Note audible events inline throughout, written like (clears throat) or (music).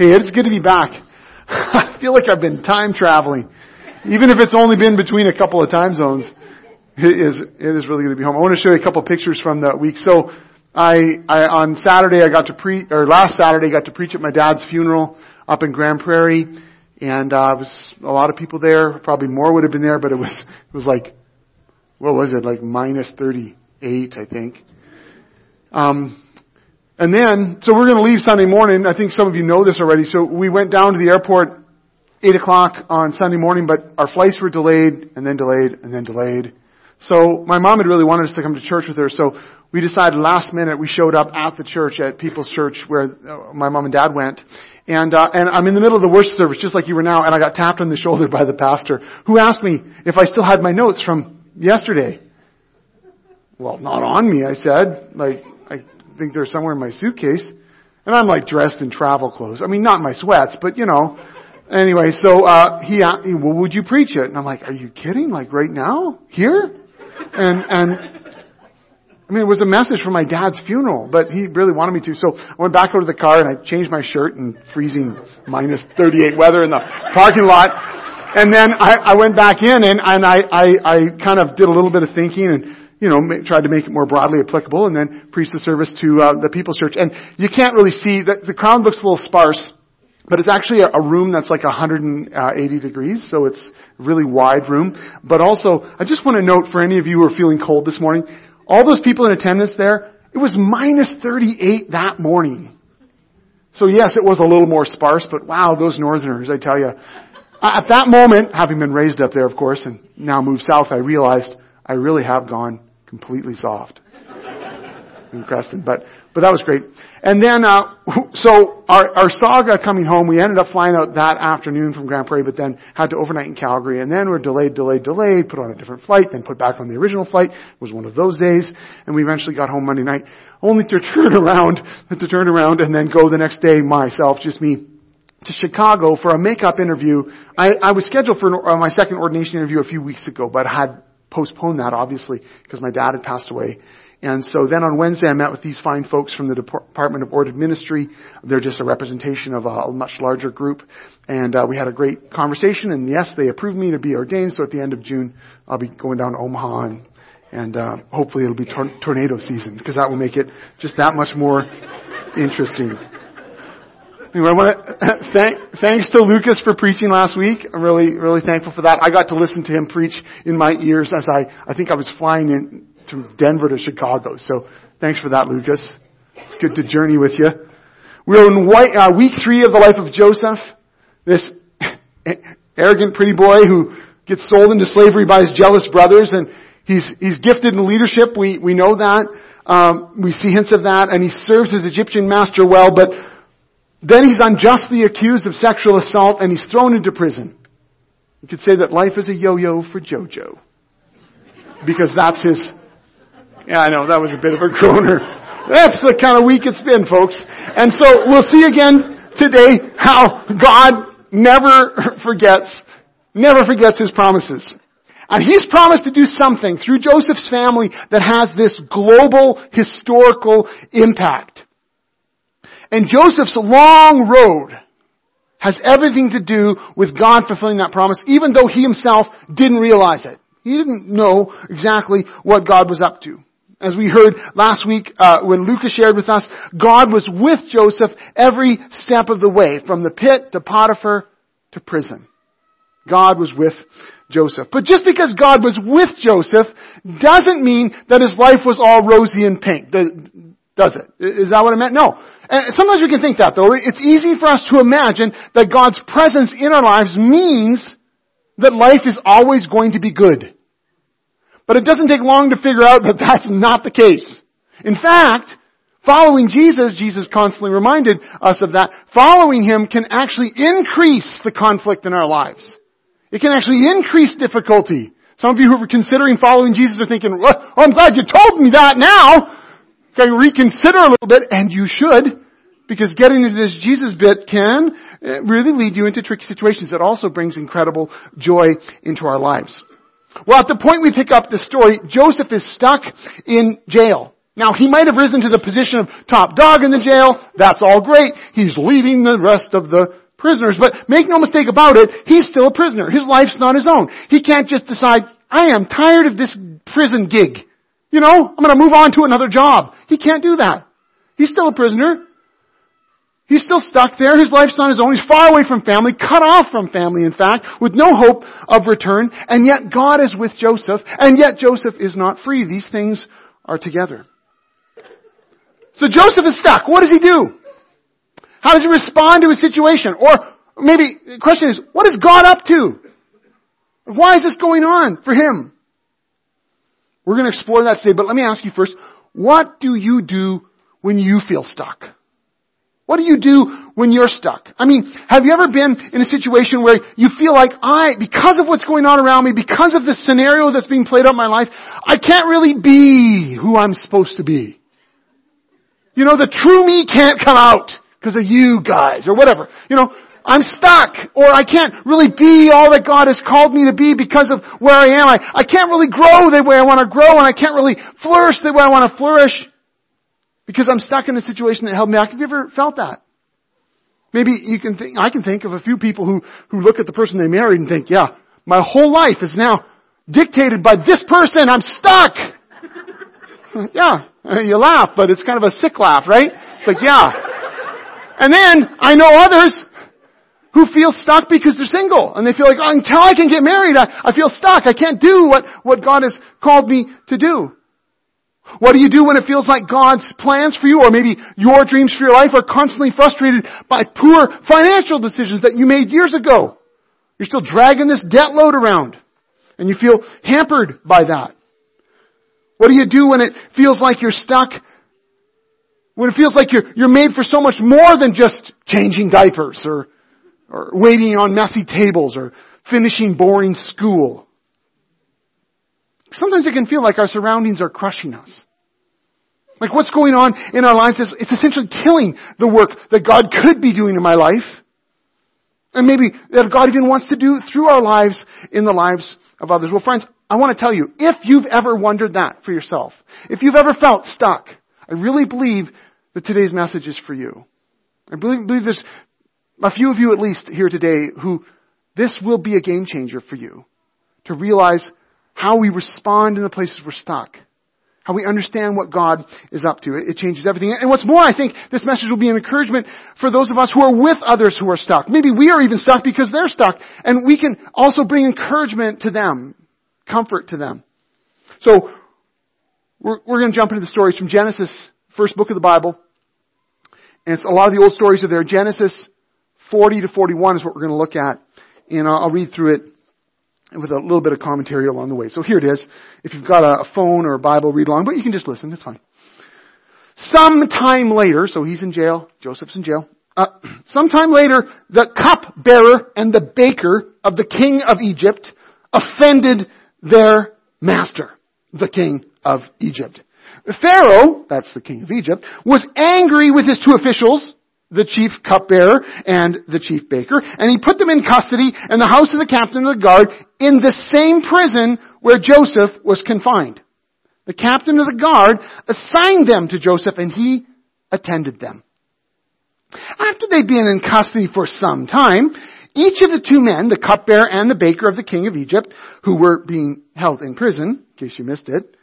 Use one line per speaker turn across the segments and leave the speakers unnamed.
Hey, it's good to be back. (laughs) I feel like I've been time traveling. Even if it's only been between a couple of time zones, it is, it is really good to be home. I want to show you a couple pictures from the week. So, I, I, on Saturday I got to pre, or last Saturday I got to preach at my dad's funeral up in Grande Prairie, and, uh, it was a lot of people there. Probably more would have been there, but it was, it was like, what was it, like minus 38, I think. Um, and then, so we're going to leave Sunday morning. I think some of you know this already. So we went down to the airport 8 o'clock on Sunday morning, but our flights were delayed and then delayed and then delayed. So my mom had really wanted us to come to church with her. So we decided last minute we showed up at the church at People's Church where uh, my mom and dad went. And, uh, and I'm in the middle of the worship service just like you were now and I got tapped on the shoulder by the pastor who asked me if I still had my notes from yesterday. Well, not on me, I said. Like, think they're somewhere in my suitcase. And I'm like dressed in travel clothes. I mean, not my sweats, but you know. Anyway, so, uh, he asked me, well, would you preach it? And I'm like, are you kidding? Like right now? Here? And, and, I mean, it was a message for my dad's funeral, but he really wanted me to. So I went back over to the car and I changed my shirt in freezing minus 38 weather in the parking lot. And then I, I went back in and, and I, I, I kind of did a little bit of thinking and you know, tried to make it more broadly applicable and then preached the service to uh, the People's Church. And you can't really see, that the crowd looks a little sparse, but it's actually a, a room that's like 180 degrees, so it's a really wide room. But also, I just want to note for any of you who are feeling cold this morning, all those people in attendance there, it was minus 38 that morning. So yes, it was a little more sparse, but wow, those northerners, I tell you. At that moment, having been raised up there, of course, and now moved south, I realized I really have gone completely soft (laughs) in Creston. But but that was great. And then uh, (laughs) so our our saga coming home, we ended up flying out that afternoon from Grande Prairie, but then had to overnight in Calgary, and then we're delayed, delayed, delayed, put on a different flight, then put back on the original flight. It was one of those days, and we eventually got home Monday night, only to (laughs) turn around, to turn around and then go the next day myself, just me, to Chicago for a makeup interview. I, I was scheduled for an, uh, my second ordination interview a few weeks ago, but had postpone that, obviously, because my dad had passed away. And so then on Wednesday, I met with these fine folks from the Department of Ordained Ministry. They're just a representation of a, much larger group. And uh, we had a great conversation. And yes, they approved me to be ordained. So at the end of June, I'll be going down to Omaha and, and uh, hopefully it'll be tor- tornado season because that will make it just that much more interesting. Anyway, I want to (coughs) thank, thanks to Lucas for preaching last week. I'm really, really thankful for that. I got to listen to him preach in my ears as I, I think I was flying in to Denver to Chicago. So thanks for that, Lucas. It's good to journey with you. We're in white, uh, week three of the life of Joseph, this (coughs) arrogant pretty boy who gets sold into slavery by his jealous brothers, and he's he's gifted in leadership. We we know that. Um, we see hints of that, and he serves his Egyptian master well, but then he's unjustly accused of sexual assault and he's thrown into prison. You could say that life is a yo-yo for Jojo. Because that's his, yeah, I know, that was a bit of a groaner. That's the kind of week it's been, folks. And so we'll see again today how God never forgets, never forgets his promises. And he's promised to do something through Joseph's family that has this global historical impact. And Joseph's long road has everything to do with God fulfilling that promise, even though he himself didn't realize it. He didn't know exactly what God was up to. As we heard last week uh, when Lucas shared with us, God was with Joseph every step of the way, from the pit to Potiphar to prison. God was with Joseph. But just because God was with Joseph doesn't mean that his life was all rosy and pink. Does it? Is that what I meant? No. And sometimes we can think that though. It's easy for us to imagine that God's presence in our lives means that life is always going to be good. But it doesn't take long to figure out that that's not the case. In fact, following Jesus, Jesus constantly reminded us of that, following Him can actually increase the conflict in our lives. It can actually increase difficulty. Some of you who are considering following Jesus are thinking, well, I'm glad you told me that now. Okay, reconsider a little bit, and you should, because getting into this Jesus bit can eh, really lead you into tricky situations. It also brings incredible joy into our lives. Well, at the point we pick up the story, Joseph is stuck in jail. Now, he might have risen to the position of top dog in the jail. That's all great. He's leading the rest of the prisoners. But make no mistake about it, he's still a prisoner. His life's not his own. He can't just decide, I am tired of this prison gig. You know, I'm gonna move on to another job. He can't do that. He's still a prisoner. He's still stuck there. His life's not his own. He's far away from family, cut off from family, in fact, with no hope of return. And yet God is with Joseph, and yet Joseph is not free. These things are together. So Joseph is stuck. What does he do? How does he respond to his situation? Or maybe the question is, what is God up to? Why is this going on for him? We're going to explore that today, but let me ask you first, what do you do when you feel stuck? What do you do when you're stuck? I mean, have you ever been in a situation where you feel like I, because of what's going on around me, because of the scenario that's being played out in my life, I can't really be who I'm supposed to be? You know, the true me can't come out because of you guys or whatever. You know, I'm stuck or I can't really be all that God has called me to be because of where I am. I, I can't really grow the way I want to grow and I can't really flourish the way I want to flourish because I'm stuck in a situation that held me. Have you ever felt that? Maybe you can think, I can think of a few people who, who look at the person they married and think, yeah, my whole life is now dictated by this person. I'm stuck. (laughs) yeah, (laughs) you laugh, but it's kind of a sick laugh, right? It's like, yeah. And then I know others who feel stuck because they're single and they feel like oh, until I can get married, I, I feel stuck. I can't do what, what God has called me to do. What do you do when it feels like God's plans for you or maybe your dreams for your life are constantly frustrated by poor financial decisions that you made years ago? You're still dragging this debt load around and you feel hampered by that. What do you do when it feels like you're stuck? When it feels like you're, you're made for so much more than just changing diapers or, or waiting on messy tables or finishing boring school. Sometimes it can feel like our surroundings are crushing us. Like what's going on in our lives is it's essentially killing the work that God could be doing in my life. And maybe that God even wants to do through our lives in the lives of others. Well friends, I want to tell you, if you've ever wondered that for yourself, if you've ever felt stuck, I really believe that today's message is for you. I believe, believe there's a few of you at least here today who this will be a game changer for you to realize how we respond in the places we're stuck. How we understand what God is up to. It, changes everything. And what's more, I think this message will be an encouragement for those of us who are with others who are stuck. Maybe we are even stuck because they're stuck. And we can also bring encouragement to them. Comfort to them. So, we're, we're going to jump into the stories from Genesis, first book of the Bible. And it's a lot of the old stories are there. Genesis 40 to 41 is what we're going to look at. And I'll, read through it with a little bit of commentary along the way. So here it is. If you've got a phone or a Bible, read along, but you can just listen. It's fine. Some time later, so he's in jail, Joseph's in jail. Uh, (clears throat) sometime later, the cupbearer and the baker of the king of Egypt offended their master, the king of Egypt. Pharaoh, that's the king of Egypt, was angry with his two officials, the chief cupbearer and the chief baker, and he put them in custody in the house of the captain of the guard in the same prison where Joseph was confined. The captain of the guard assigned them to Joseph and he attended them. After they'd been in custody for some time, each of the two men, the cupbearer and the baker of the king of Egypt, who were being held in prison, in case you missed it,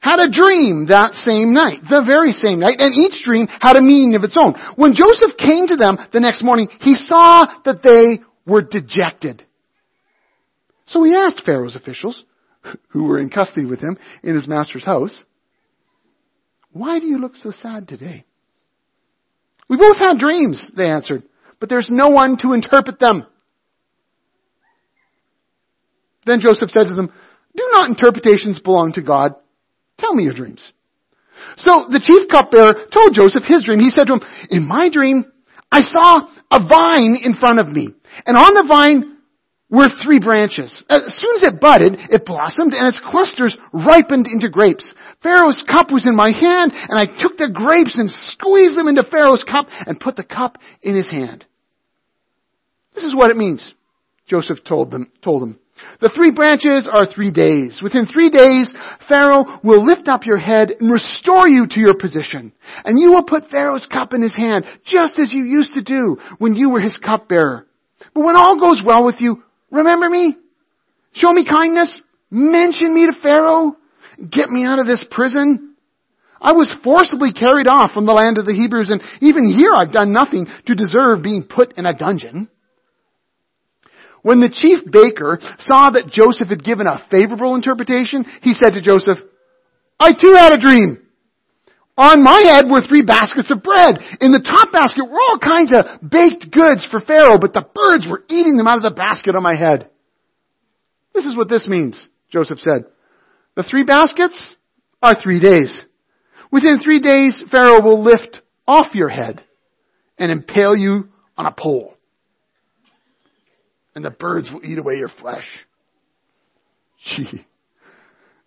had a dream that same night, the very same night, and each dream had a meaning of its own. When Joseph came to them the next morning, he saw that they were dejected. So he asked Pharaoh's officials, (laughs) who were in custody with him in his master's house, why do you look so sad today? We both had dreams, they answered, but there's no one to interpret them. Then Joseph said to them, do not interpretations belong to God? Tell me your dreams. So the chief cupbearer told Joseph his dream. He said to him, in my dream, I saw a vine in front of me. And on the vine were three branches. As soon as it budded, it blossomed and its clusters ripened into grapes. Pharaoh's cup was in my hand and I took the grapes and squeezed them into Pharaoh's cup and put the cup in his hand. This is what it means. Joseph told them, told them. The three branches are three days. Within three days, Pharaoh will lift up your head and restore you to your position. And you will put Pharaoh's cup in his hand, just as you used to do when you were his cupbearer. But when all goes well with you, remember me. Show me kindness. Mention me to Pharaoh. Get me out of this prison. I was forcibly carried off from the land of the Hebrews and even here I've done nothing to deserve being put in a dungeon. When the chief baker saw that Joseph had given a favorable interpretation, he said to Joseph, I too had a dream. On my head were three baskets of bread. In the top basket were all kinds of baked goods for Pharaoh, but the birds were eating them out of the basket on my head. This is what this means, Joseph said. The three baskets are three days. Within three days, Pharaoh will lift off your head and impale you on a pole and the birds will eat away your flesh. Gee.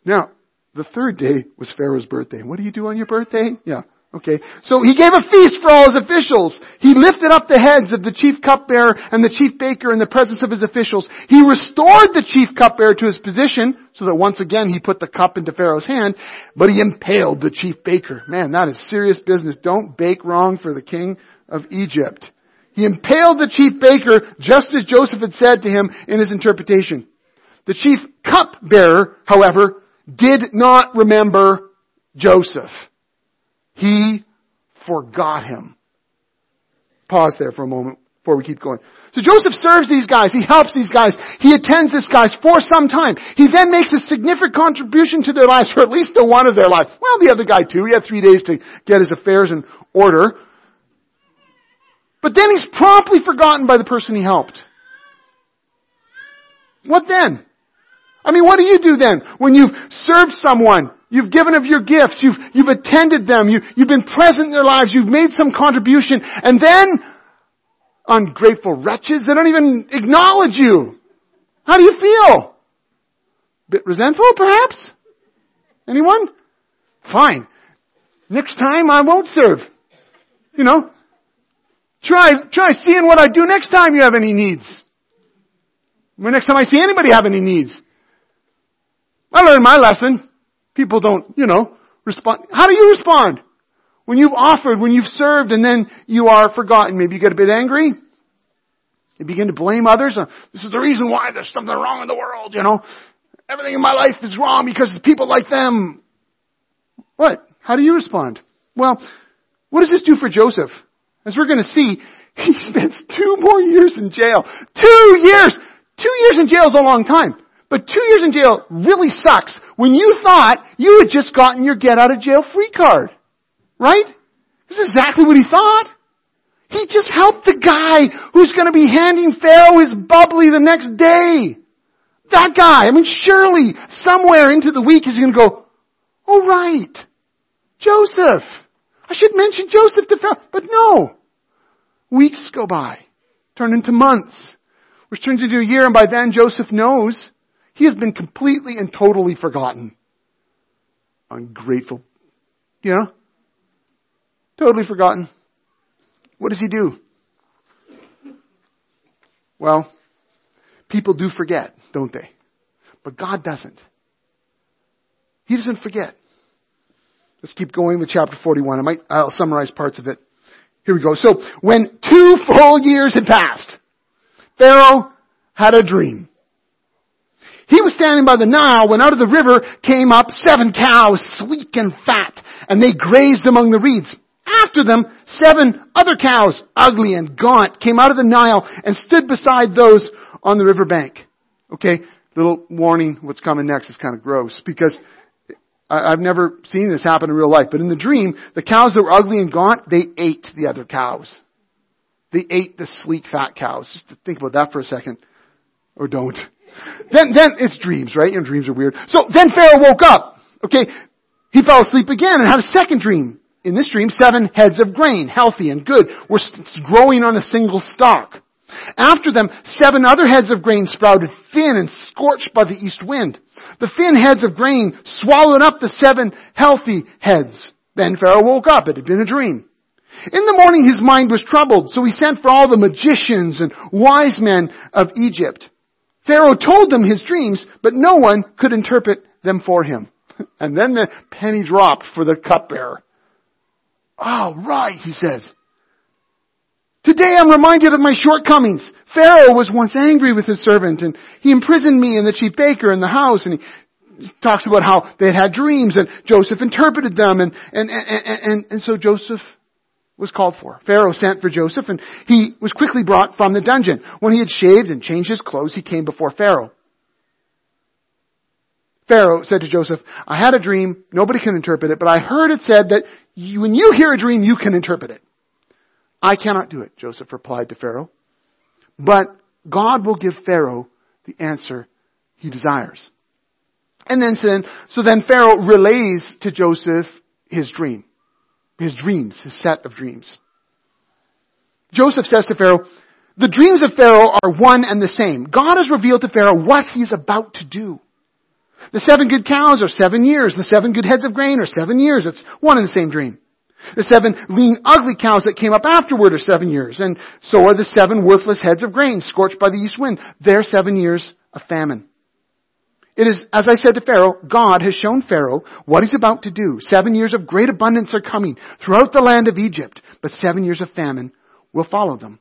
Now, the third day was Pharaoh's birthday. What do you do on your birthday? Yeah. Okay. So he gave a feast for all his officials. He lifted up the heads of the chief cupbearer and the chief baker in the presence of his officials. He restored the chief cupbearer to his position so that once again he put the cup into Pharaoh's hand, but he impaled the chief baker. Man, that is serious business. Don't bake wrong for the king of Egypt. He impaled the chief baker just as Joseph had said to him in his interpretation. The chief cupbearer, however, did not remember Joseph. He forgot him. Pause there for a moment before we keep going. So Joseph serves these guys. He helps these guys. He attends these guys for some time. He then makes a significant contribution to their lives, for at least to one of their lives. Well, the other guy too. He had three days to get his affairs in order. But then he's promptly forgotten by the person he helped. What then? I mean, what do you do then when you've served someone? You've given of your gifts. You've, you've attended them. You, you've been present in their lives. You've made some contribution. And then, ungrateful wretches, they don't even acknowledge you. How do you feel? Bit resentful, perhaps? Anyone? Fine. Next time I won't serve. You know, Try, try seeing what I do next time you have any needs. Next time I see anybody have any needs. I learned my lesson. People don't, you know, respond. How do you respond? When you've offered, when you've served, and then you are forgotten. Maybe you get a bit angry. You begin to blame others. Uh, this is the reason why there's something wrong in the world, you know. Everything in my life is wrong because of people like them. What? How do you respond? Well, what does this do for Joseph? As we're going to see, (laughs) he spends two more years in jail. Two years! Two years in jail is a long time. But two years in jail really sucks when you thought you had just gotten your get out of jail free card. Right? This is exactly what he thought. He just helped the guy who's going to be handing Pharaoh his bubbly the next day. That guy. I mean, surely somewhere into the week he's going to go, oh right, Joseph. I should mention Joseph to Pharaoh. But no. Weeks go by, turn into months, which turns into a year, and by then Joseph knows he has been completely and totally forgotten. Ungrateful. You know? Totally forgotten. What does he do? Well, people do forget, don't they? But God doesn't. He doesn't forget. Let's keep going with chapter 41. I might, I'll summarize parts of it. Here we go. So, when two full years had passed, Pharaoh had a dream. He was standing by the Nile when out of the river came up seven cows, sleek and fat, and they grazed among the reeds. After them, seven other cows, ugly and gaunt, came out of the Nile and stood beside those on the riverbank. Okay, little warning, what's coming next is kind of gross because I've never seen this happen in real life, but in the dream, the cows that were ugly and gaunt, they ate the other cows. They ate the sleek, fat cows. Just think about that for a second. Or don't. Then, then, it's dreams, right? Your dreams are weird. So then Pharaoh woke up. Okay. He fell asleep again and had a second dream. In this dream, seven heads of grain, healthy and good, were growing on a single stalk. After them, seven other heads of grain sprouted thin and scorched by the east wind. The thin heads of grain swallowed up the seven healthy heads. Then Pharaoh woke up. It had been a dream. In the morning his mind was troubled, so he sent for all the magicians and wise men of Egypt. Pharaoh told them his dreams, but no one could interpret them for him. (laughs) And then the penny dropped for the cupbearer. Oh, right, he says. Today I'm reminded of my shortcomings. Pharaoh was once angry with his servant and he imprisoned me and the chief baker in the house and he talks about how they had had dreams and Joseph interpreted them and, and, and, and, and so Joseph was called for. Pharaoh sent for Joseph and he was quickly brought from the dungeon. When he had shaved and changed his clothes, he came before Pharaoh. Pharaoh said to Joseph, I had a dream, nobody can interpret it, but I heard it said that you, when you hear a dream, you can interpret it. I cannot do it, Joseph replied to Pharaoh. But God will give Pharaoh the answer he desires. And then, sin, so then Pharaoh relays to Joseph his dream his dreams, his set of dreams. Joseph says to Pharaoh, the dreams of Pharaoh are one and the same. God has revealed to Pharaoh what he's about to do. The seven good cows are seven years. The seven good heads of grain are seven years. It's one and the same dream. The seven lean, ugly cows that came up afterward are seven years. And so are the seven worthless heads of grain scorched by the east wind. They're seven years of famine. It is, as I said to Pharaoh, God has shown Pharaoh what he's about to do. Seven years of great abundance are coming throughout the land of Egypt, but seven years of famine will follow them.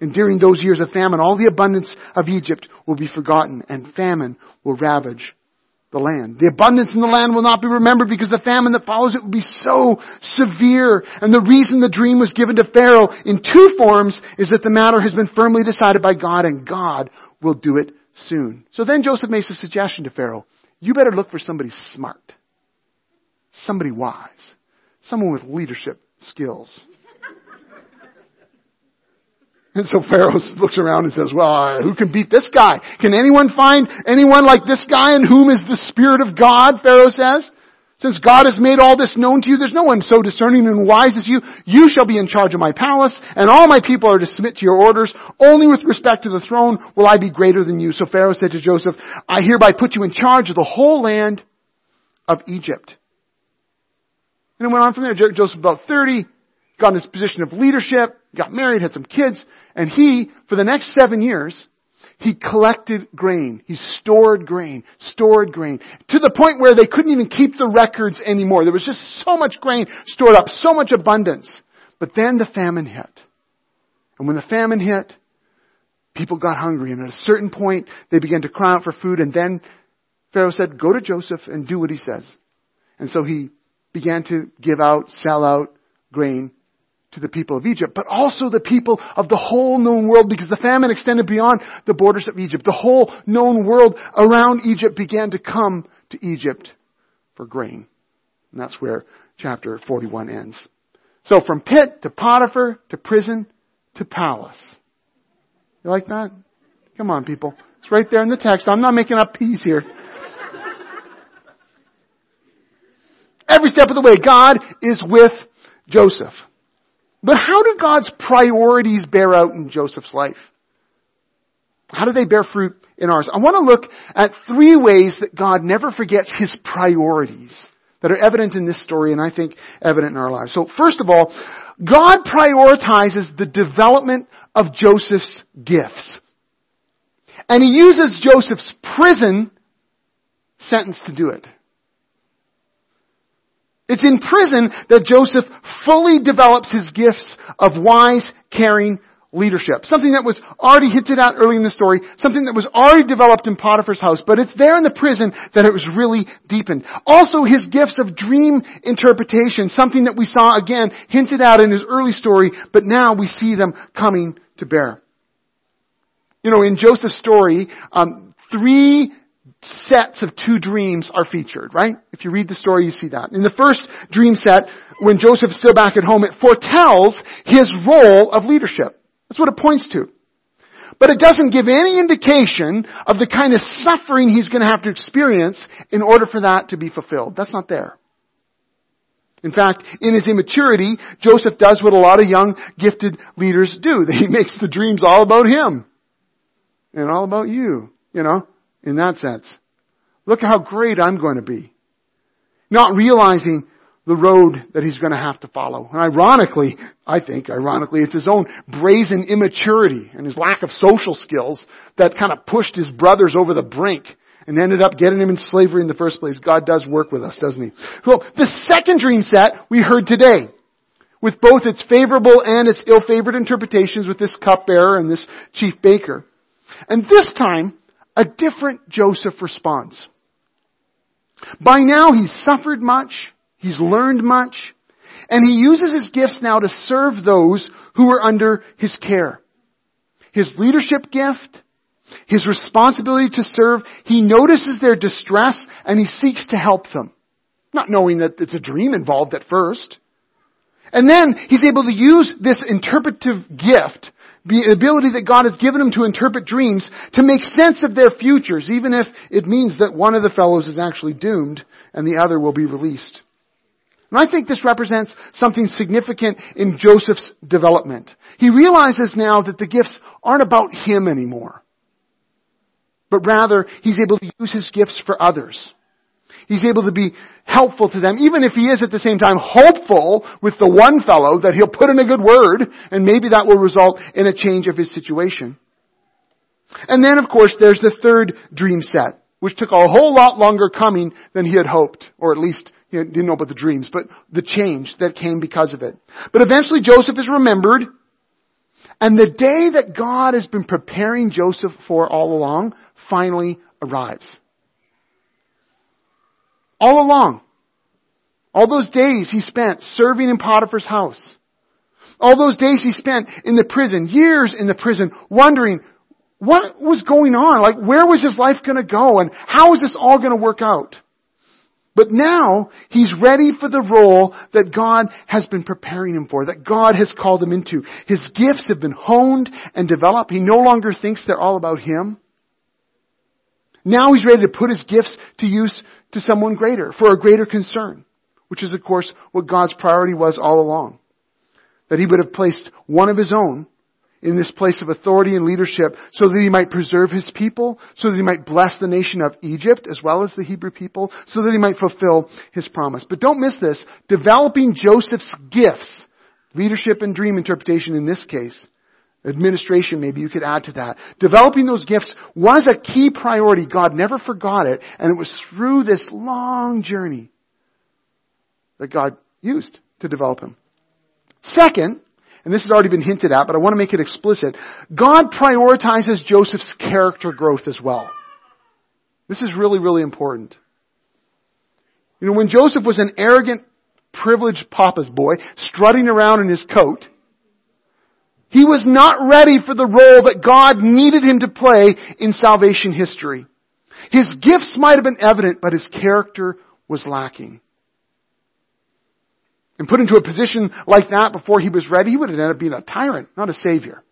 And during those years of famine, all the abundance of Egypt will be forgotten and famine will ravage the land. The abundance in the land will not be remembered because the famine that follows it will be so severe. And the reason the dream was given to Pharaoh in two forms is that the matter has been firmly decided by God and God will do it soon. So then Joseph makes a suggestion to Pharaoh. You better look for somebody smart. Somebody wise. Someone with leadership skills. And so Pharaoh (laughs) looks around and says, well, uh, who can beat this guy? Can anyone find anyone like this guy in whom is the Spirit of God? Pharaoh says. Since God has made all this known to you, there's no one so discerning and wise as you. You shall be in charge of my palace, and all my people are to submit to your orders. Only with respect to the throne will I be greater than you. So Pharaoh said to Joseph, I hereby put you in charge of the whole land of Egypt. And it went on from there. Joseph about 30, got in this position of leadership, got married, had some kids, and he, for the next seven years, he collected grain. He stored grain, stored grain, to the point where they couldn't even keep the records anymore. There was just so much grain stored up, so much abundance. But then the famine hit. And when the famine hit, people got hungry. And at a certain point, they began to cry out for food. And then Pharaoh said, go to Joseph and do what he says. And so he began to give out, sell out grain to the people of Egypt, but also the people of the whole known world because the famine extended beyond the borders of Egypt. The whole known world around Egypt began to come to Egypt for grain. And that's where chapter 41 ends. So from pit to Potiphar to prison to palace. You like that? Come on people. It's right there in the text. I'm not making up peas here. Every step of the way, God is with Joseph. But how do God's priorities bear out in Joseph's life? How do they bear fruit in ours? I want to look at three ways that God never forgets His priorities that are evident in this story and I think evident in our lives. So first of all, God prioritizes the development of Joseph's gifts. And He uses Joseph's prison sentence to do it. It's in prison that Joseph fully develops his gifts of wise, caring leadership. Something that was already hinted at early in the story, something that was already developed in Potiphar's house, but it's there in the prison that it was really deepened. Also his gifts of dream interpretation, something that we saw again hinted at in his early story, but now we see them coming to bear. You know, in Joseph's story, um, three sets of two dreams are featured, right? If you read the story, you see that. In the first dream set, when Joseph's still back at home, it foretells his role of leadership. That's what it points to. But it doesn't give any indication of the kind of suffering he's going to have to experience in order for that to be fulfilled. That's not there. In fact, in his immaturity, Joseph does what a lot of young, gifted leaders do. (laughs) He makes the dreams all about him. And all about you, you know in that sense. Look how great I'm going to be. Not realizing the road that he's going to have to follow. And ironically, I think, ironically, it's his own brazen immaturity and his lack of social skills that kind of pushed his brothers over the brink and ended up getting him in slavery in the first place. God does work with us, doesn't he? Well, the second dream set we heard today, with both its favorable and its ill-favored interpretations with this cupbearer and this chief baker. And this time, a different Joseph responds. By now he's suffered much, He's learned much. And he uses his gifts now to serve those who are under his care. His leadership gift, his responsibility to serve, he notices their distress and he seeks to help them. Not knowing that it's a dream involved at first. And then he's able to use this interpretive gift, the ability that God has given him to interpret dreams, to make sense of their futures, even if it means that one of the fellows is actually doomed and the other will be released. And I think this represents something significant in Joseph's development. He realizes now that the gifts aren't about him anymore. But rather, he's able to use his gifts for others. He's able to be helpful to them, even if he is at the same time hopeful with the one fellow that he'll put in a good word, and maybe that will result in a change of his situation. And then, of course, there's the third dream set, which took a whole lot longer coming than he had hoped, or at least he didn't know about the dreams, but the change that came because of it. But eventually Joseph is remembered, and the day that God has been preparing Joseph for all along finally arrives. All along. All those days he spent serving in Potiphar's house. All those days he spent in the prison, years in the prison, wondering what was going on? Like, where was his life gonna go? And how is this all gonna work out? But now, he's ready for the role that God has been preparing him for, that God has called him into. His gifts have been honed and developed. He no longer thinks they're all about him. Now he's ready to put his gifts to use to someone greater, for a greater concern, which is of course what God's priority was all along. That he would have placed one of his own in this place of authority and leadership so that he might preserve his people, so that he might bless the nation of Egypt as well as the Hebrew people, so that he might fulfill his promise. But don't miss this. Developing Joseph's gifts, leadership and dream interpretation in this case, administration maybe you could add to that. Developing those gifts was a key priority. God never forgot it, and it was through this long journey that God used to develop him. Second, and this has already been hinted at, but I want to make it explicit. God prioritizes Joseph's character growth as well. This is really, really important. You know, when Joseph was an arrogant, privileged papa's boy, strutting around in his coat, he was not ready for the role that God needed him to play in salvation history. His gifts might have been evident, but his character was lacking and put into a position like that before he was ready, he would have ended up being a tyrant, not a savior.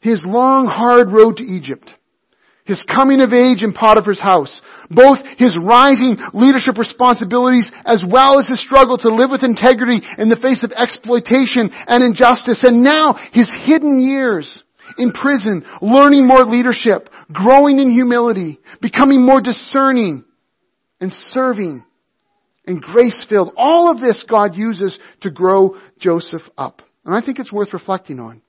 His long, hard road to Egypt, his coming of age in Potiphar's house, both his rising leadership responsibilities as well as his struggle to live with integrity in the face of exploitation and injustice, and now his hidden years in prison, learning more leadership, growing in humility, becoming more discerning, and serving and grace filled. All of this God uses to grow Joseph up. And I think it's worth reflecting on.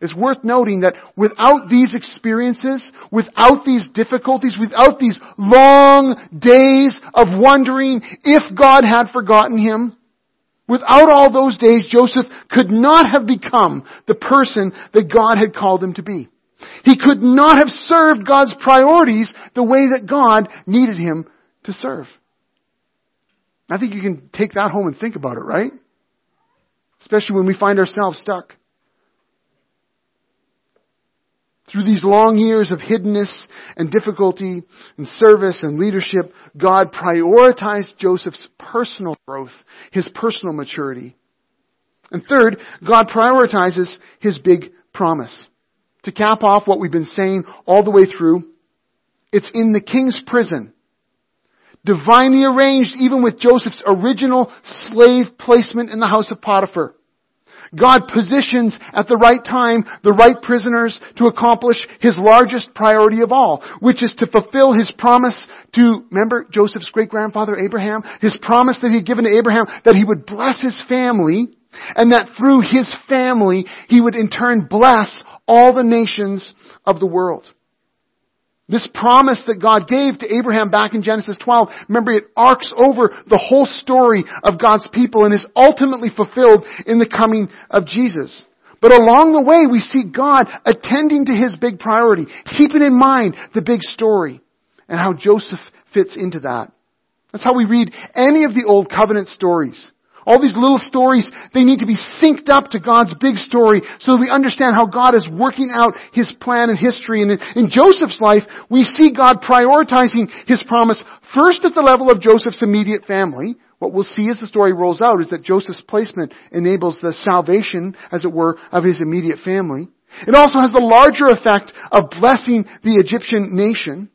It's worth noting that without these experiences, without these difficulties, without these long days of wondering if God had forgotten him, without all those days, Joseph could not have become the person that God had called him to be. He could not have served God's priorities the way that God needed him to serve. I think you can take that home and think about it, right? Especially when we find ourselves stuck. Through these long years of hiddenness and difficulty and service and leadership, God prioritized Joseph's personal growth, his personal maturity. And third, God prioritizes his big promise. To cap off what we've been saying all the way through, it's in the king's prison divinely arranged even with Joseph's original slave placement in the house of Potiphar. God positions at the right time the right prisoners to accomplish his largest priority of all, which is to fulfill his promise to, remember Joseph's great grandfather Abraham? His promise that he had given to Abraham that he would bless his family and that through his family he would in turn bless all the nations of the world. This promise that God gave to Abraham back in Genesis 12, remember it arcs over the whole story of God's people and is ultimately fulfilled in the coming of Jesus. But along the way we see God attending to his big priority, keeping in mind the big story and how Joseph fits into that. That's how we read any of the old covenant stories. All these little stories, they need to be synced up to God's big story so that we understand how God is working out His plan and history. And in Joseph's life, we see God prioritizing His promise first at the level of Joseph's immediate family. What we'll see as the story rolls out is that Joseph's placement enables the salvation, as it were, of his immediate family. It also has the larger effect of blessing the Egyptian nation.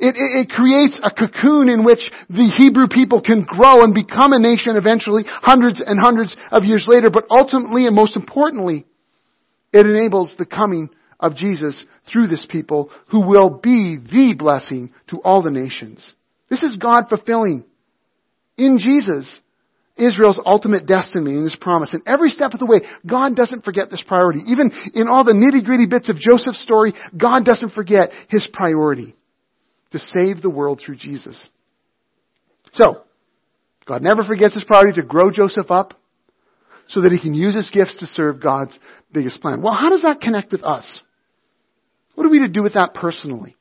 It, it, it, creates a cocoon in which the Hebrew people can grow and become a nation eventually, hundreds and hundreds of years later. But ultimately and most importantly, it enables the coming of Jesus through this people who will be the blessing to all the nations. This is God fulfilling in Jesus Israel's ultimate destiny and his promise. And every step of the way, God doesn't forget this priority. Even in all the nitty gritty bits of Joseph's story, God doesn't forget his priority to save the world through Jesus. So, God never forgets his priority to grow Joseph up so that he can use his gifts to serve God's biggest plan. Well, how does that connect with us? What are we to do with that personally?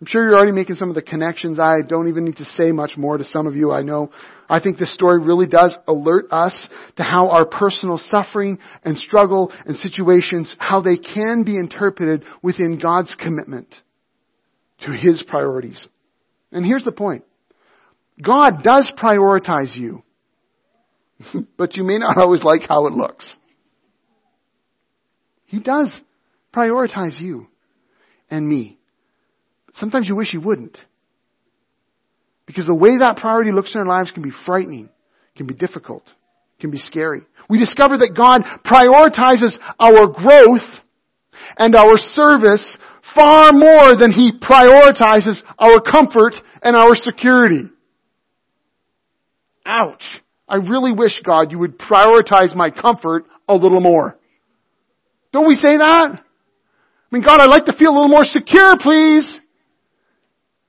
I'm sure you're already making some of the connections. I don't even need to say much more to some of you. I know. I think this story really does alert us to how our personal suffering and struggle and situations, how they can be interpreted within God's commitment to His priorities. And here's the point. God does prioritize you, (laughs) but you may not always like how it looks. He does prioritize you and me. Sometimes you wish He wouldn't. Because the way that priority looks in our lives can be frightening, can be difficult, can be scary. We discover that God prioritizes our growth and our service far more than He prioritizes our comfort and our security. Ouch. I really wish, God, you would prioritize my comfort a little more. Don't we say that? I mean, God, I'd like to feel a little more secure, please.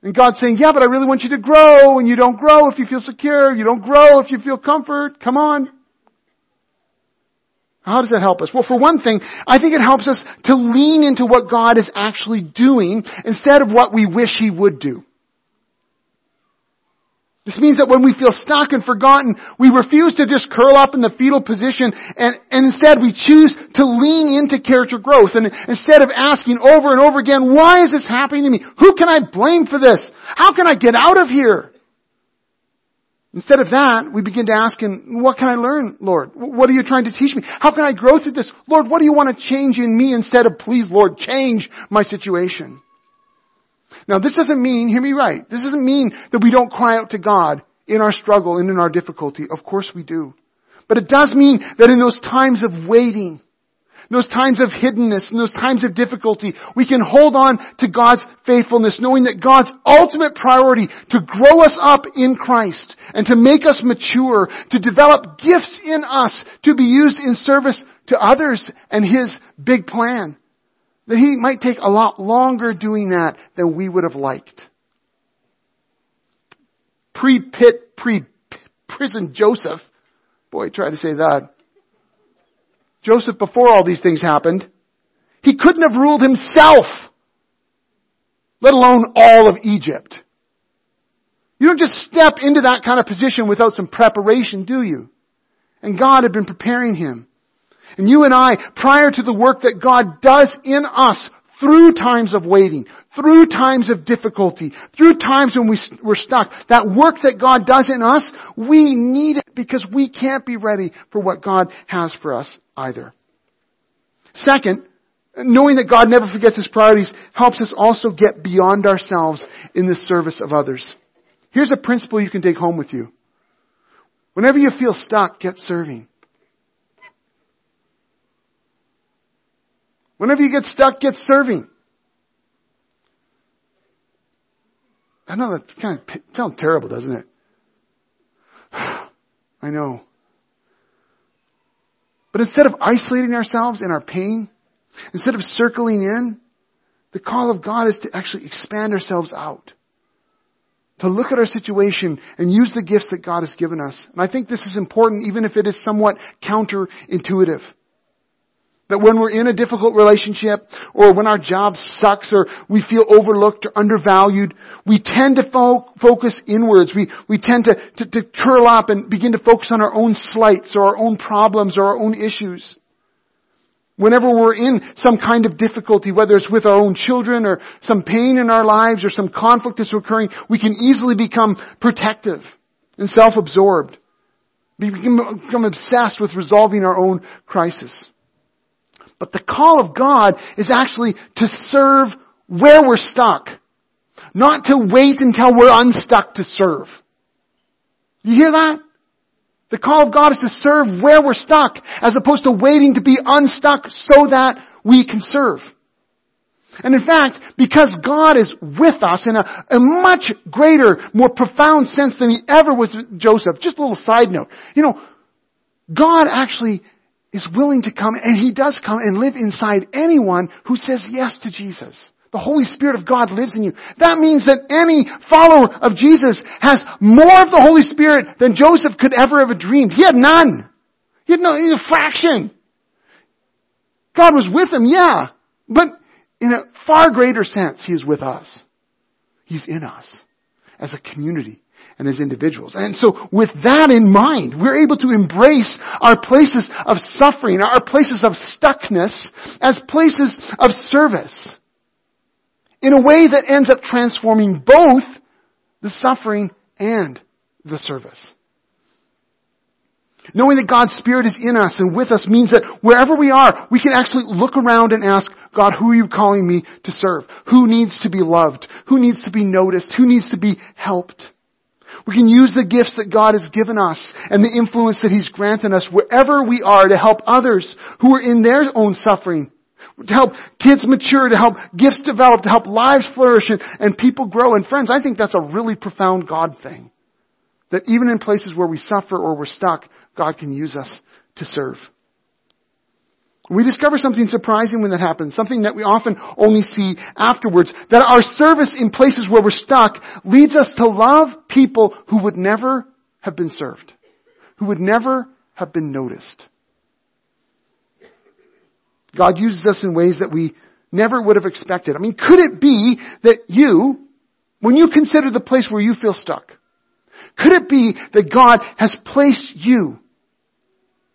And God's saying, yeah, but I really want you to grow, and you don't grow if you feel secure, you don't grow if you feel comfort. Come on. How does that help us? Well, for one thing, I think it helps us to lean into what God is actually doing instead of what we wish He would do. This means that when we feel stuck and forgotten, we refuse to just curl up in the fetal position and, and instead we choose to lean into character growth. And instead of asking over and over again, why is this happening to me? Who can I blame for this? How can I get out of here? Instead of that, we begin to ask him, what can I learn, Lord? What are you trying to teach me? How can I grow through this? Lord, what do you want to change in me instead of, please, Lord, change my situation? Now this doesn't mean, hear me right, this doesn't mean that we don't cry out to God in our struggle and in our difficulty. Of course we do. But it does mean that in those times of waiting, those times of hiddenness and those times of difficulty, we can hold on to God's faithfulness, knowing that God's ultimate priority to grow us up in Christ and to make us mature, to develop gifts in us to be used in service to others and His big plan. That He might take a lot longer doing that than we would have liked. Pre-pit, pre-prison Joseph, boy, try to say that Joseph, before all these things happened, he couldn't have ruled himself, let alone all of Egypt. You don't just step into that kind of position without some preparation, do you? And God had been preparing him. And you and I, prior to the work that God does in us through times of waiting, through times of difficulty, through times when we, we're stuck, that work that God does in us, we need it because we can't be ready for what God has for us either. Second, knowing that God never forgets His priorities helps us also get beyond ourselves in the service of others. Here's a principle you can take home with you. Whenever you feel stuck, get serving. Whenever you get stuck, get serving. I know that kind of sounds terrible, doesn't it? (sighs) I know. But instead of isolating ourselves in our pain, instead of circling in, the call of God is to actually expand ourselves out. To look at our situation and use the gifts that God has given us. And I think this is important even if it is somewhat counterintuitive. That when we're in a difficult relationship, or when our job sucks, or we feel overlooked or undervalued, we tend to fo- focus inwards. We, we tend to, to, to curl up and begin to focus on our own slights, or our own problems, or our own issues. Whenever we're in some kind of difficulty, whether it's with our own children, or some pain in our lives, or some conflict that's occurring, we can easily become protective and self-absorbed. We become obsessed with resolving our own crisis. But the call of God is actually to serve where we're stuck. Not to wait until we're unstuck to serve. You hear that? The call of God is to serve where we're stuck, as opposed to waiting to be unstuck so that we can serve. And in fact, because God is with us in a, a, much greater, more profound sense than He ever was with Joseph, just a little side note. You know, God actually is willing to come, and He does come and live inside anyone who says yes to Jesus. The Holy Spirit of God lives in you. That means that any follower of Jesus has more of the Holy Spirit than Joseph could ever have dreamed. He had none. He had no, he had a fraction. God was with him, yeah. But in a far greater sense, He is with us. He's in us as a community and as individuals. And so with that in mind, we're able to embrace our places of suffering, our places of stuckness as places of service in a way that ends up transforming both the suffering and the service. Knowing that God's Spirit is in us and with us means that wherever we are, we can actually look around and ask, God, who are you calling me to serve? Who needs to be loved? Who needs to be noticed? Who needs to be helped? We can use the gifts that God has given us and the influence that He's granted us wherever we are to help others who are in their own suffering. To help kids mature, to help gifts develop, to help lives flourish and, and people grow. And friends, I think that's a really profound God thing. That even in places where we suffer or we're stuck, God can use us to serve. We discover something surprising when that happens, something that we often only see afterwards, that our service in places where we're stuck leads us to love people who would never have been served, who would never have been noticed. God uses us in ways that we never would have expected. I mean, could it be that you, when you consider the place where you feel stuck, could it be that God has placed you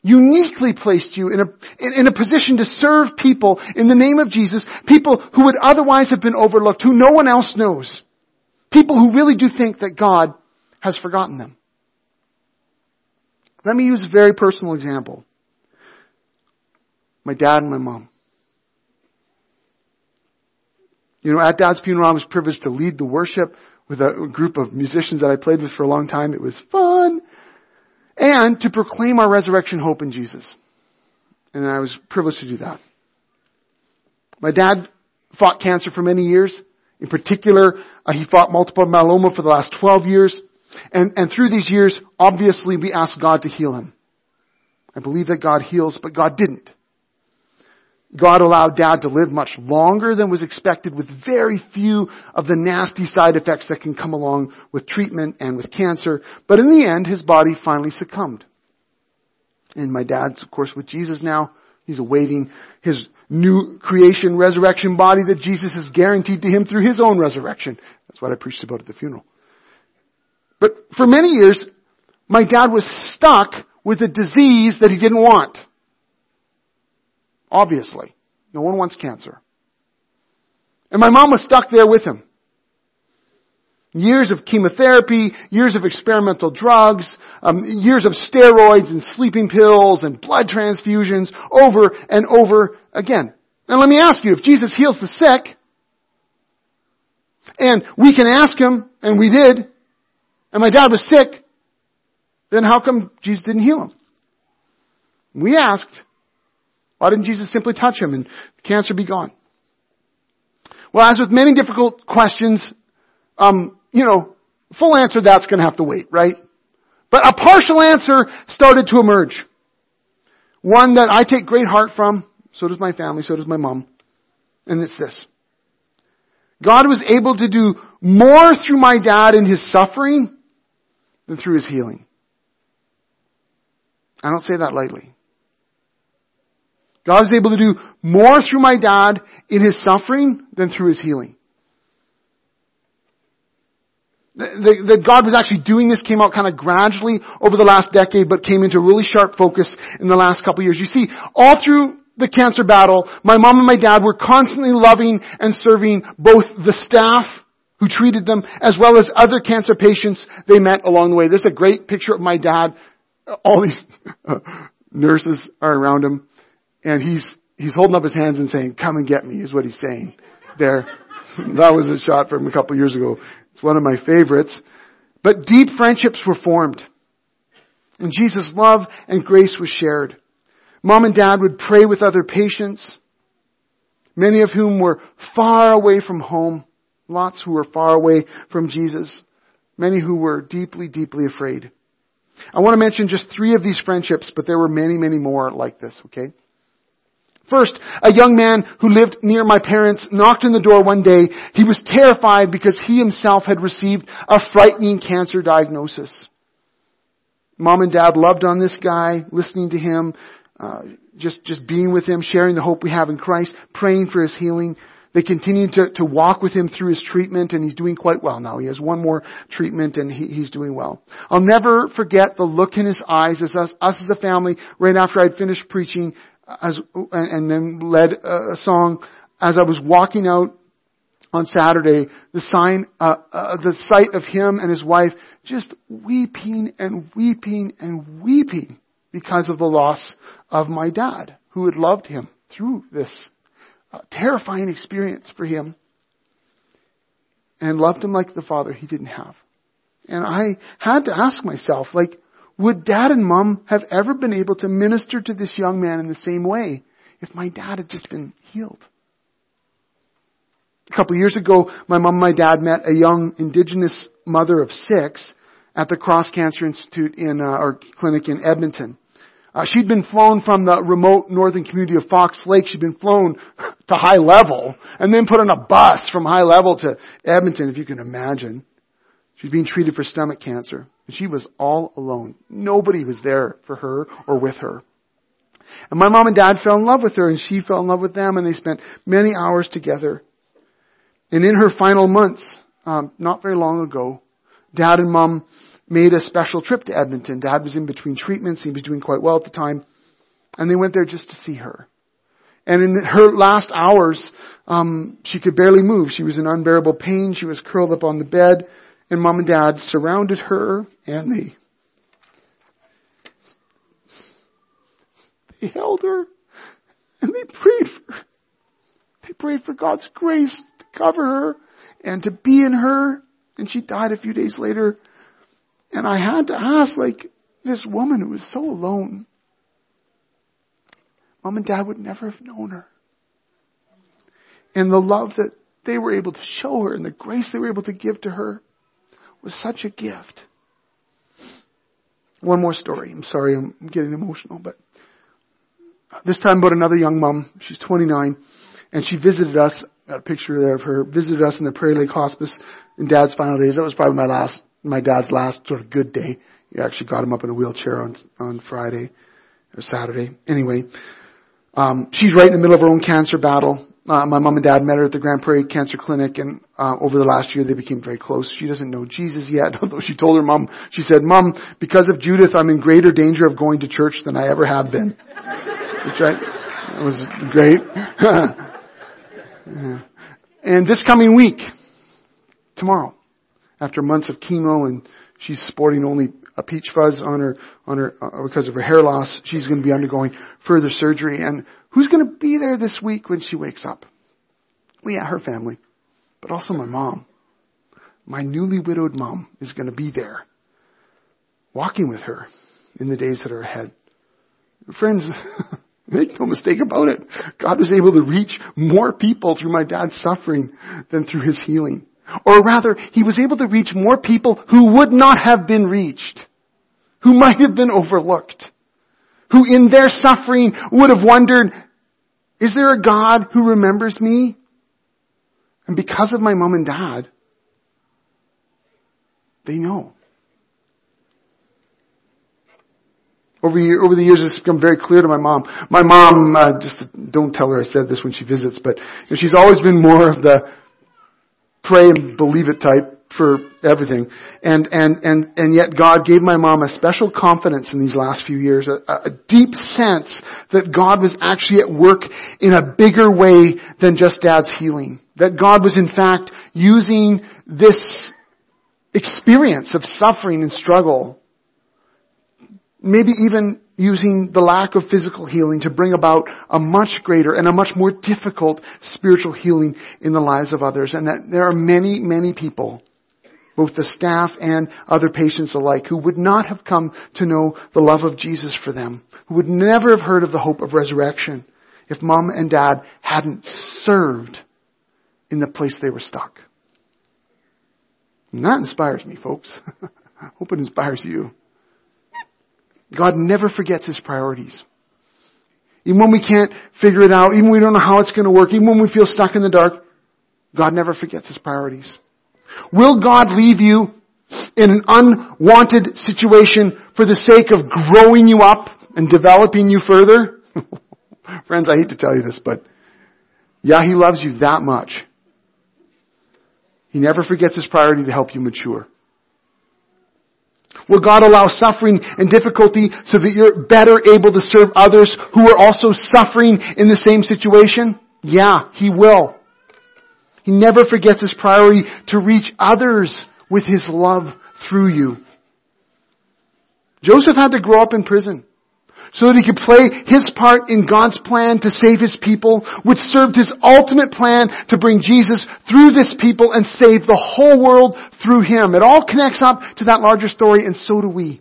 uniquely placed you in a, in, a position to serve people in the name of Jesus, people who would otherwise have been overlooked, who no one else knows. People who really do think that God has forgotten them. Let me use a very personal example. My dad and my mom. You know, at dad's funeral I was privileged to lead the worship with a group of musicians that I played with for a long time. It was fun and to proclaim our resurrection hope in Jesus. And I was privileged to do that. My dad fought cancer for many years. In particular, uh, he fought multiple myeloma for the last 12 years. And, and through these years, obviously we asked God to heal him. I believe that God heals, but God didn't. God allowed dad to live much longer than was expected with very few of the nasty side effects that can come along with treatment and with cancer. But in the end, his body finally succumbed. And my dad's, of course, with Jesus now. He's awaiting his new creation, resurrection body that Jesus has guaranteed to him through his own resurrection. That's what I preached about at the funeral. But for many years, my dad was stuck with a disease that he didn't want. Obviously. No one wants cancer. And my mom was stuck there with him. Years of chemotherapy, years of experimental drugs, um, years of steroids and sleeping pills and blood transfusions over and over again. And let me ask you, if Jesus heals the sick, and we can ask him, and we did, and my dad was sick, then how come Jesus didn't heal him? We asked, Why didn't Jesus simply touch him and cancer be gone? Well, as with many difficult questions, um, you know, full answer that's going to have to wait, right? But a partial answer started to emerge. One that I take great heart from, so does my family, so does my mom. And it's this. God was able to do more through my dad in his suffering than through his healing. I don't say that lightly. God was able to do more through my dad in his suffering than through his healing. That God was actually doing this came out kind of gradually over the last decade, but came into really sharp focus in the last couple years. You see, all through the cancer battle, my mom and my dad were constantly loving and serving both the staff who treated them as well as other cancer patients they met along the way. This is a great picture of my dad. All these (laughs) nurses are around him and he's, he's holding up his hands and saying, come and get me is what he's saying there. (laughs) that was a shot from a couple years ago. It's one of my favorites. But deep friendships were formed. And Jesus' love and grace was shared. Mom and dad would pray with other patients, many of whom were far away from home, lots who were far away from Jesus, many who were deeply, deeply afraid. I want to mention just three of these friendships, but there were many, many more like this, okay? First, a young man who lived near my parents knocked on the door one day. He was terrified because he himself had received a frightening cancer diagnosis. Mom and dad loved on this guy, listening to him, uh, just, just being with him, sharing the hope we have in Christ, praying for his healing. They continued to, to walk with him through his treatment and he's doing quite well now. He has one more treatment and he, he's doing well. I'll never forget the look in his eyes as us, us as a family right after I'd finished preaching as, and then led a song as I was walking out on Saturday, the sign, uh, uh, the sight of him and his wife just weeping and weeping and weeping because of the loss of my dad, who had loved him through this uh, terrifying experience for him and loved him like the father he didn't have. And I had to ask myself, like, would dad and mom have ever been able to minister to this young man in the same way if my dad had just been healed? A couple of years ago, my mom and my dad met a young indigenous mother of six at the Cross Cancer Institute in, uh, or clinic in Edmonton. Uh, she'd been flown from the remote northern community of Fox Lake. She'd been flown (laughs) to High Level and then put on a bus from High Level to Edmonton, if you can imagine. She's being treated for stomach cancer. And she was all alone. Nobody was there for her or with her. And my mom and dad fell in love with her and she fell in love with them and they spent many hours together. And in her final months, um, not very long ago, dad and mom made a special trip to Edmonton. Dad was in between treatments. He was doing quite well at the time. And they went there just to see her. And in her last hours, um, she could barely move. She was in unbearable pain. She was curled up on the bed. And mom and dad surrounded her and they, they held her and they prayed for her. They prayed for God's grace to cover her and to be in her. And she died a few days later. And I had to ask, like, this woman who was so alone, mom and dad would never have known her. And the love that they were able to show her and the grace they were able to give to her was such a gift. One more story. I'm sorry I'm getting emotional, but this time about another young mom. She's 29 and she visited us. Got a picture there of her. Visited us in the Prairie Lake Hospice in Dad's final days. That was probably my last, my dad's last sort of good day. He actually got him up in a wheelchair on on Friday or Saturday. Anyway, um, she's right in the middle of her own cancer battle. Uh, my mom and dad met her at the Grande Prairie Cancer Clinic, and uh, over the last year they became very close. She doesn't know Jesus yet, (laughs) although she told her mom, she said, "Mom, because of Judith, I'm in greater danger of going to church than I ever have been." That's right. That was great. (laughs) and this coming week, tomorrow, after months of chemo, and she's sporting only a peach fuzz on her on her uh, because of her hair loss, she's going to be undergoing further surgery, and Who's going to be there this week when she wakes up? Well, yeah, her family, but also my mom. My newly widowed mom is going to be there, walking with her in the days that are ahead. Friends, (laughs) Make no mistake about it. God was able to reach more people through my dad's suffering than through his healing. Or rather, he was able to reach more people who would not have been reached, who might have been overlooked, who in their suffering would have wondered, is there a God who remembers me? And because of my mom and dad, they know. Over, year, over the years, it's become very clear to my mom. My mom, uh, just don't tell her I said this when she visits, but you know, she's always been more of the pray and believe it type for everything. And, and, and, and yet God gave my mom a special confidence in these last few years, a, a deep sense that God was actually at work in a bigger way than just dad's healing. That God was in fact using this experience of suffering and struggle maybe even using the lack of physical healing to bring about a much greater and a much more difficult spiritual healing in the lives of others. And that there are many, many people, both the staff and other patients alike, who would not have come to know the love of Jesus for them, who would never have heard of the hope of resurrection if mom and dad hadn't served in the place they were stuck. And that inspires me, folks. I (laughs) hope it inspires you. God never forgets His priorities. Even when we can't figure it out, even when we don't know how it's going to work, even when we feel stuck in the dark, God never forgets His priorities. Will God leave you in an unwanted situation for the sake of growing you up and developing you further? (laughs) Friends, I hate to tell you this, but yeah, He loves you that much. He never forgets His priority to help you mature. Will God allow suffering and difficulty so that you're better able to serve others who are also suffering in the same situation? Yeah, He will. He never forgets His priority to reach others with His love through you. Joseph had to grow up in prison so that he could play his part in God's plan to save his people, which served his ultimate plan to bring Jesus through this people and save the whole world through him. It all connects up to that larger story, and so do we.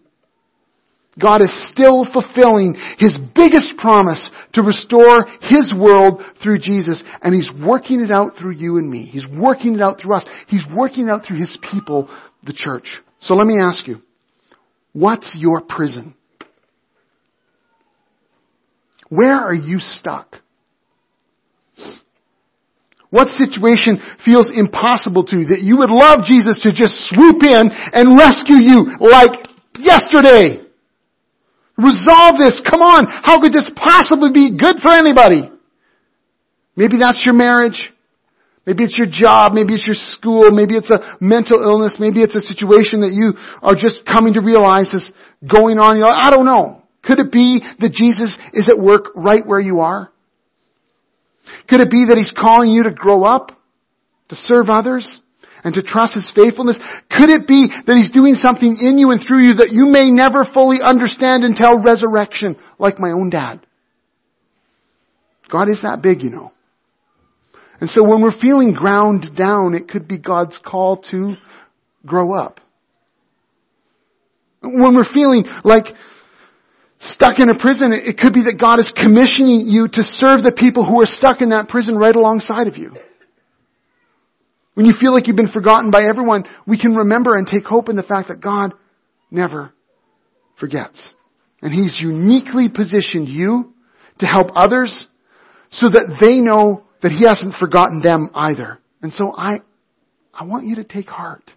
God is still fulfilling His biggest promise to restore His world through Jesus, and He's working it out through you and me. He's working it out through us. He's working it out through His people, the church. So let me ask you, what's your prison? Where are you stuck? What situation feels impossible to you that you would love Jesus to just swoop in and rescue you like yesterday? Resolve this. Come on. How could this possibly be good for anybody? Maybe that's your marriage. Maybe it's your job. Maybe it's your school. Maybe it's a mental illness. Maybe it's a situation that you are just coming to realize is going on. You're like, I don't know. Could it be that Jesus is at work right where you are? Could it be that He's calling you to grow up, to serve others, and to trust His faithfulness? Could it be that He's doing something in you and through you that you may never fully understand until resurrection, like my own dad? God is that big, you know. And so when we're feeling ground down, it could be God's call to grow up. When we're feeling like stuck in a prison, it could be that God is commissioning you to serve the people who are stuck in that prison right alongside of you. When you feel like you've been forgotten by everyone, we can remember and take hope in the fact that God never forgets. And He's uniquely positioned you to help others so that they know that He hasn't forgotten them either. And so I, I want you to take heart.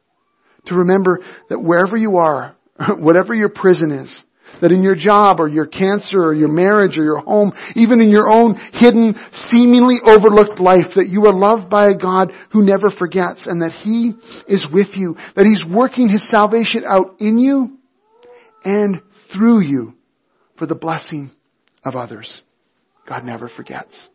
To remember that wherever you are, (laughs) whatever your prison is, that in your job or your cancer or your marriage or your home, even in your own hidden, seemingly overlooked life, that you are loved by a God who never forgets and that He is with you, that He's working His salvation out in you and through you for the blessing of others. God never forgets.